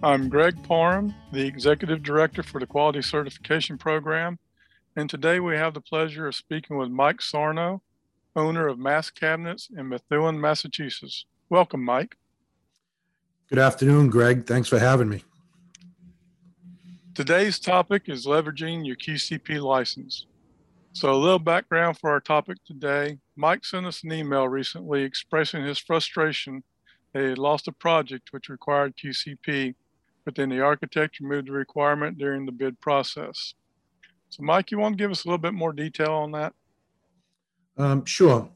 I'm Greg Parham, the Executive Director for the Quality Certification Program, and today we have the pleasure of speaking with Mike Sarno, owner of Mass Cabinets in Methuen, Massachusetts. Welcome, Mike. Good afternoon, Greg. Thanks for having me. Today's topic is leveraging your QCP license. So, a little background for our topic today. Mike sent us an email recently expressing his frustration that he had lost a project which required QCP, but then the architect removed the requirement during the bid process. So, Mike, you want to give us a little bit more detail on that? Um, sure.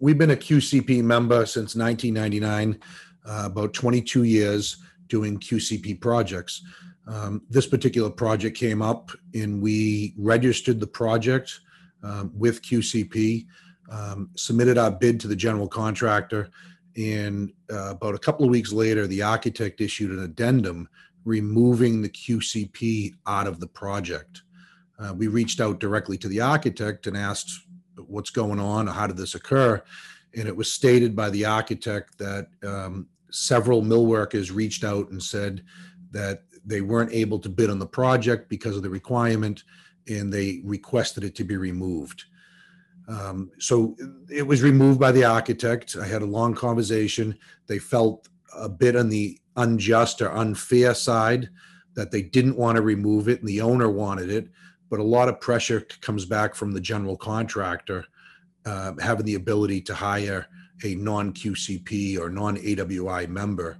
We've been a QCP member since 1999, uh, about 22 years doing QCP projects. Um, this particular project came up and we registered the project um, with QCP, um, submitted our bid to the general contractor, and uh, about a couple of weeks later, the architect issued an addendum removing the QCP out of the project. Uh, we reached out directly to the architect and asked what's going on, how did this occur? And it was stated by the architect that um, several mill workers reached out and said that they weren't able to bid on the project because of the requirement and they requested it to be removed. Um, so it was removed by the architect. I had a long conversation. They felt a bit on the unjust or unfair side that they didn't want to remove it and the owner wanted it. But a lot of pressure comes back from the general contractor uh, having the ability to hire a non QCP or non AWI member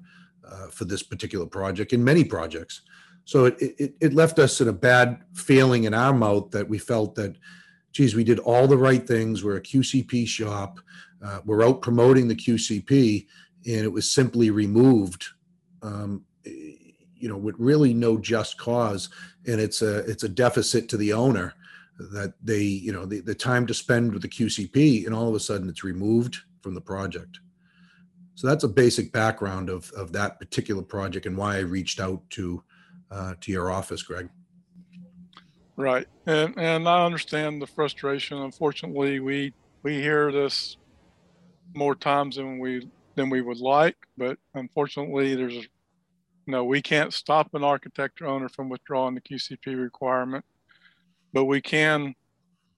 uh, for this particular project and many projects. So it, it, it left us in a bad feeling in our mouth that we felt that, geez, we did all the right things. We're a QCP shop. Uh, we're out promoting the QCP, and it was simply removed, um, you know, with really no just cause. And it's a it's a deficit to the owner that they, you know, the, the time to spend with the QCP, and all of a sudden it's removed from the project. So that's a basic background of of that particular project and why I reached out to uh, to your office, Greg. Right, and and I understand the frustration. Unfortunately, we we hear this more times than we than we would like, but unfortunately, there's know we can't stop an architect or owner from withdrawing the QCP requirement, but we can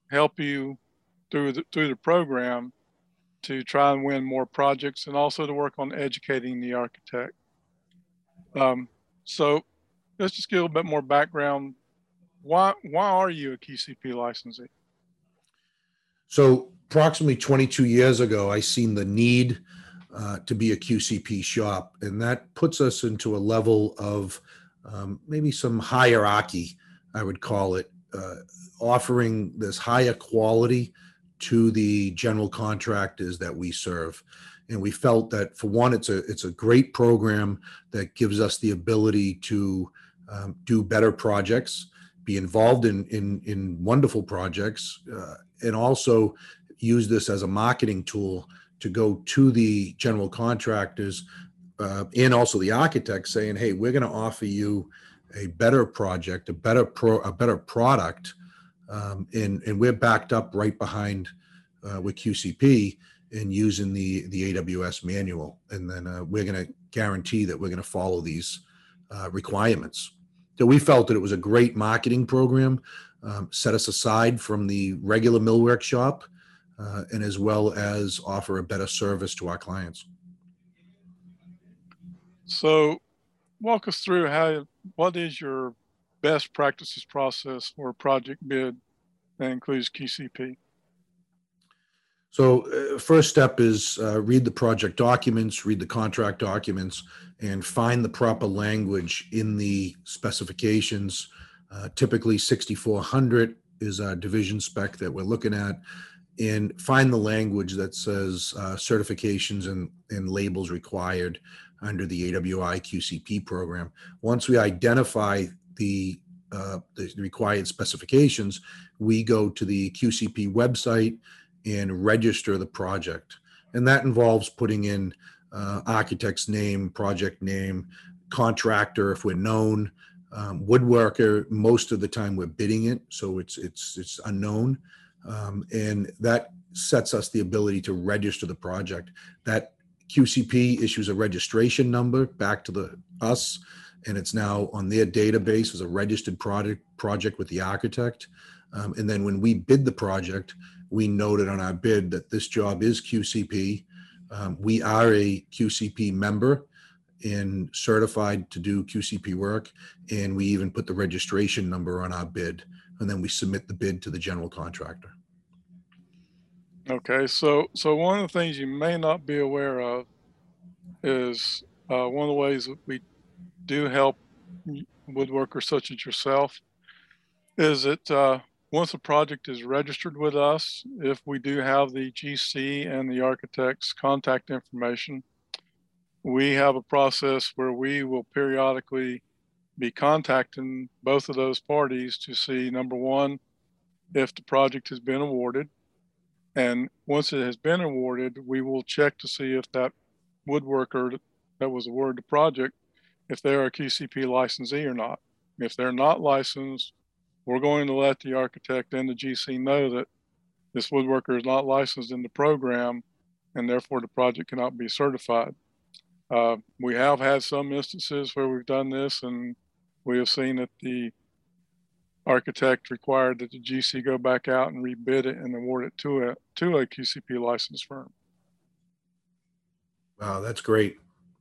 help you through the through the program to try and win more projects and also to work on educating the architect. Um, so let's just get a bit more background. Why why are you a QCP licensee? So approximately 22 years ago, I seen the need uh, to be a QCP shop, and that puts us into a level of um, maybe some hierarchy, I would call it, uh, offering this higher quality to the general contractors that we serve. And we felt that for one it's a it's a great program that gives us the ability to um, do better projects, be involved in in, in wonderful projects, uh, and also use this as a marketing tool to go to the general contractors uh, and also the architects, saying, "Hey, we're going to offer you a better project, a better pro, a better product, um, and and we're backed up right behind uh, with QCP." and using the the AWS manual, and then uh, we're going to guarantee that we're going to follow these uh, requirements. So we felt that it was a great marketing program, um, set us aside from the regular millwork shop, uh, and as well as offer a better service to our clients. So, walk us through how what is your best practices process for a project bid that includes QCP? So, uh, first step is uh, read the project documents, read the contract documents, and find the proper language in the specifications. Uh, typically, 6400 is our division spec that we're looking at, and find the language that says uh, certifications and, and labels required under the AWI QCP program. Once we identify the uh, the required specifications, we go to the QCP website and register the project. And that involves putting in uh, architect's name, project name, contractor if we're known, um, woodworker. Most of the time we're bidding it, so it's it's it's unknown, um, and that sets us the ability to register the project. That QCP issues a registration number back to the us, and it's now on their database as a registered project, project with the architect. Um, And then when we bid the project, we noted on our bid that this job is QCP. Um, We are a QCP member and certified to do QCP work. And we even put the registration number on our bid. And then we submit the bid to the general contractor. Okay, so, so one of the things you may not be aware of is, uh, one of the ways that we do help woodworkers such as yourself is that, uh, once a project is registered with us, if we do have the GC and the architect's contact information, we have a process where we will periodically be contacting both of those parties to see, number one, if the project has been awarded. And once it has been awarded, we will check to see if that woodworker that was awarded the project, if they're a QCP licensee or not. If they're not licensed, we're going to let the architect and the GC know that this woodworker is not licensed in the program and therefore the project cannot be certified. Uh, we have had some instances where we've done this and we have seen that the architect required that the GC go back out and rebid it and award it to a, to a QCP licensed firm. Wow, that's great.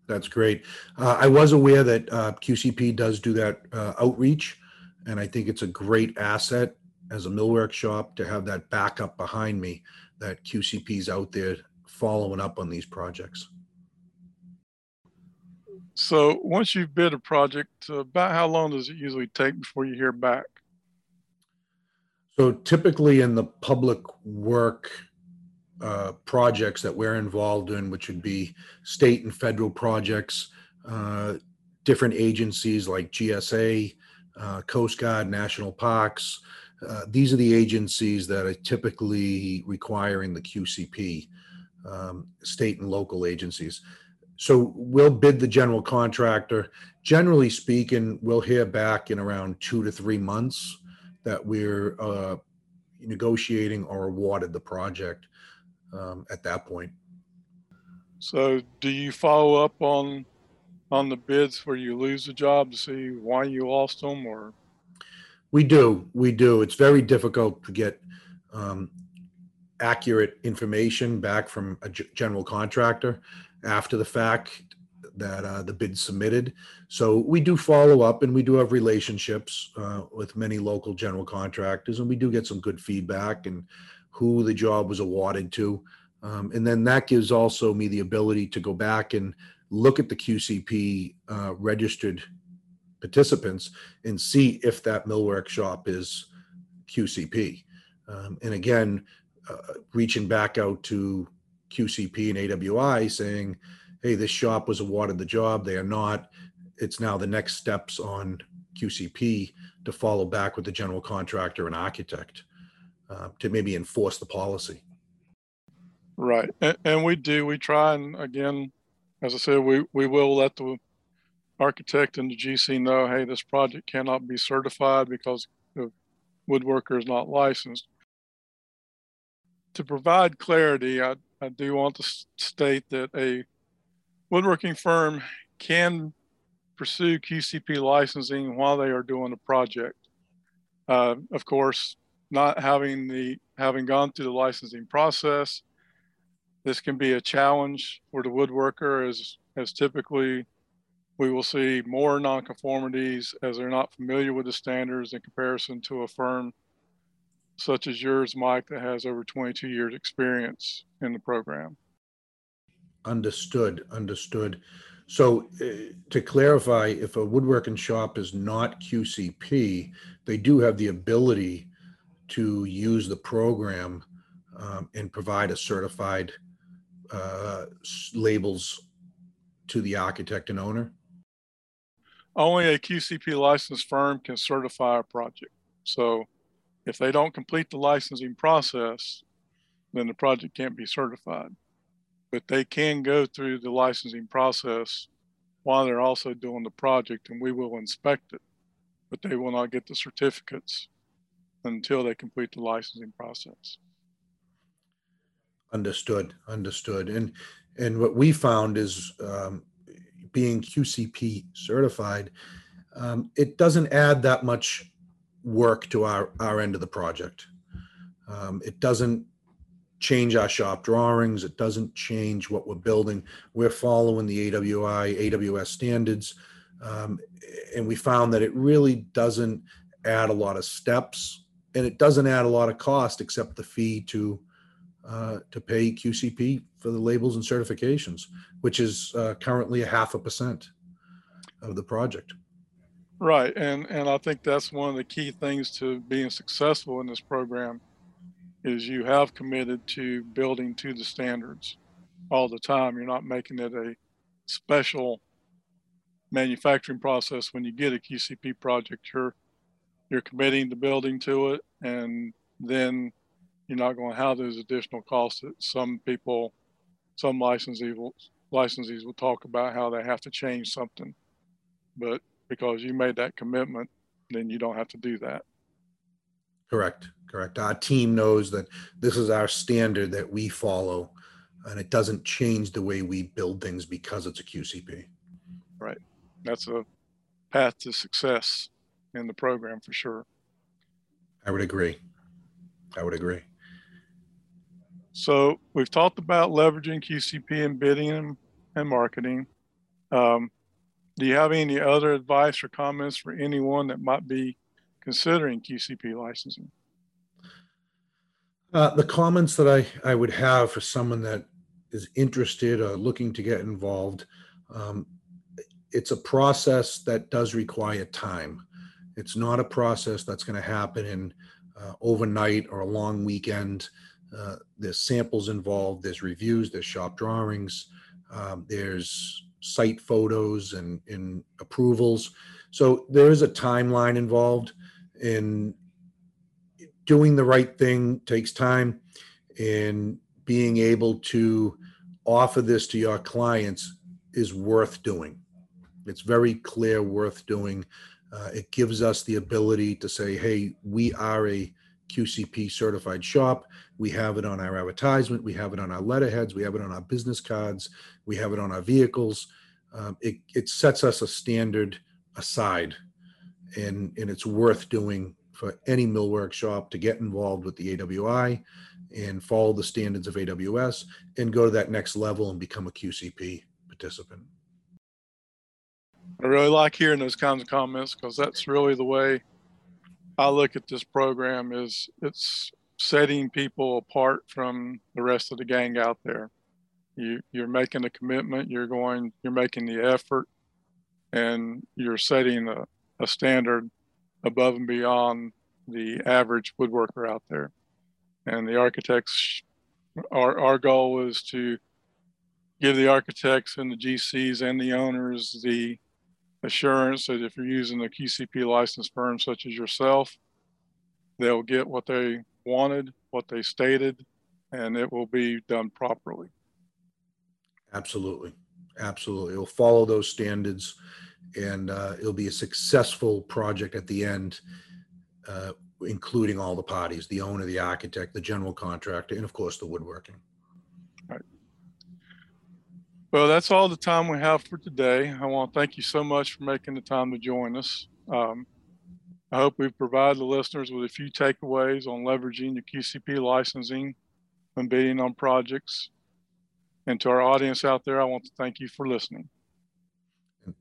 That's great. Uh, I was aware that uh, QCP does do that uh, outreach, and I think it's a great asset as a millwork shop to have that backup behind me that QCP's out there following up on these projects. So once you've bid a project, uh, about how long does it usually take before you hear back? So typically in the public work uh, projects that we're involved in, which would be state and federal projects, uh, different agencies like GSA, uh, Coast Guard, National Parks. uh, These are the agencies that are typically requiring the QCP, um, state and local agencies. So we'll bid the general contractor. Generally speaking, we'll hear back in around two to three months that we're uh, negotiating or awarded the project um, at that point. So do you follow up on, on the bids where you lose the job to see why you lost them or? We do, we do. It's very difficult to get um, accurate information back from a g- general contractor after the fact that uh, the bid submitted. So we do follow up and we do have relationships uh, with many local general contractors and we do get some good feedback and who the job was awarded to. Um, and then that gives also me the ability to go back and look at the QCP uh, registered participants and see if that millwork shop is QCP. Um, and again, uh, reaching back out to QCP and AWI saying, hey, this shop was awarded the job. They are not. It's now the next steps on QCP to follow back with the general contractor and architect uh, to maybe enforce the policy. Right. And, and we do, we try and again, as I said, we, we will let the architect and the GC know, hey, this project cannot be certified because the woodworker is not licensed. To provide clarity, I, I do want to state that a woodworking firm can pursue QCP licensing while they are doing a project. Uh, of course, not having the, having gone through the licensing process, this can be a challenge for the woodworker as, as typically we will see more nonconformities as they're not familiar with the standards in comparison to a firm such as yours, Mike, that has over 22 years experience in the program. Understood, understood. So uh, to clarify, if a woodworking shop is not QCP, they do have the ability to use the program um, and provide a certified uh, s- labels to the architect and owner? Only a QCP licensed firm can certify a project. So if they don't complete the licensing process, then the project can't be certified. But they can go through the licensing process while they're also doing the project and we will inspect it. But they will not get the certificates until they complete the licensing process. Understood, understood. And, and what we found is um, being QCP certified, um, it doesn't add that much work to our, our end of the project. Um, it doesn't change our shop drawings. It doesn't change what we're building. We're following the AWI, AWS standards. Um, and we found that it really doesn't add a lot of steps and it doesn't add a lot of cost except the fee to uh, to pay QCP for the labels and certifications, which is uh, currently a half a percent of the project. Right, and and I think that's one of the key things to being successful in this program is you have committed to building to the standards all the time. You're not making it a special manufacturing process when you get a QCP project. You're you're committing the building to it, and then you're not going to have those additional costs that some people, some licensees will licensees will talk about how they have to change something, but because you made that commitment, then you don't have to do that. Correct, correct. Our team knows that this is our standard that we follow, and it doesn't change the way we build things because it's a QCP. Right. That's a path to success in the program for sure. I would agree. I would agree. So we've talked about leveraging QCP in bidding and, and marketing. Um, do you have any other advice or comments for anyone that might be considering QCP licensing? Uh, the comments that I, I would have for someone that is interested or looking to get involved, um, it's a process that does require time. It's not a process that's going to happen in uh, overnight or a long weekend. Uh, there's samples involved, there's reviews, there's shop drawings, um, there's site photos and, and approvals. So there is a timeline involved in doing the right thing takes time and being able to offer this to your clients is worth doing. It's very clear worth doing. Uh, it gives us the ability to say, hey, we are a QCP certified shop. We have it on our advertisement. We have it on our letterheads. We have it on our business cards. We have it on our vehicles. Um, it, it sets us a standard aside, and, and it's worth doing for any mill workshop to get involved with the AWI and follow the standards of AWS and go to that next level and become a QCP participant. I really like hearing those kinds of comments because that's really the way I look at this program is it's setting people apart from the rest of the gang out there. You you're making a commitment, you're going, you're making the effort, and you're setting a, a standard above and beyond the average woodworker out there. And the architects, our, our goal is to give the architects and the GCs and the owners the assurance that if you're using a QCP licensed firm such as yourself, they'll get what they wanted, what they stated, and it will be done properly. Absolutely. Absolutely. It'll follow those standards and uh, it'll be a successful project at the end, uh, including all the parties the owner, the architect, the general contractor, and of course the woodworking. Right. Well, that's all the time we have for today. I want to thank you so much for making the time to join us. Um, I hope we've provided the listeners with a few takeaways on leveraging the QCP licensing when bidding on projects. And to our audience out there, I want to thank you for listening.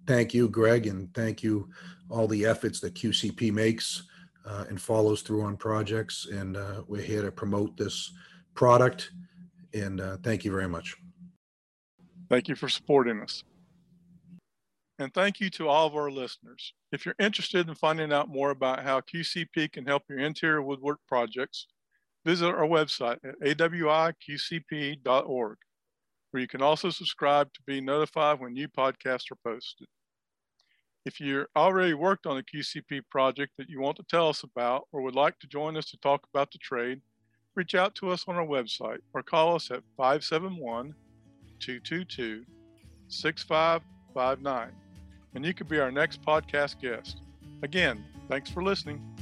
Thank you, Greg, and thank you all the efforts that QCP makes uh, and follows through on projects. And uh, we're here to promote this product. And uh, thank you very much. Thank you for supporting us. And thank you to all of our listeners. If you're interested in finding out more about how QCP can help your interior woodwork projects, visit our website at awiqcp.org, where you can also subscribe to be notified when new podcasts are posted. If you're already worked on a QCP project that you want to tell us about or would like to join us to talk about the trade, reach out to us on our website or call us at 571 222 6559 and you could be our next podcast guest. Again, thanks for listening.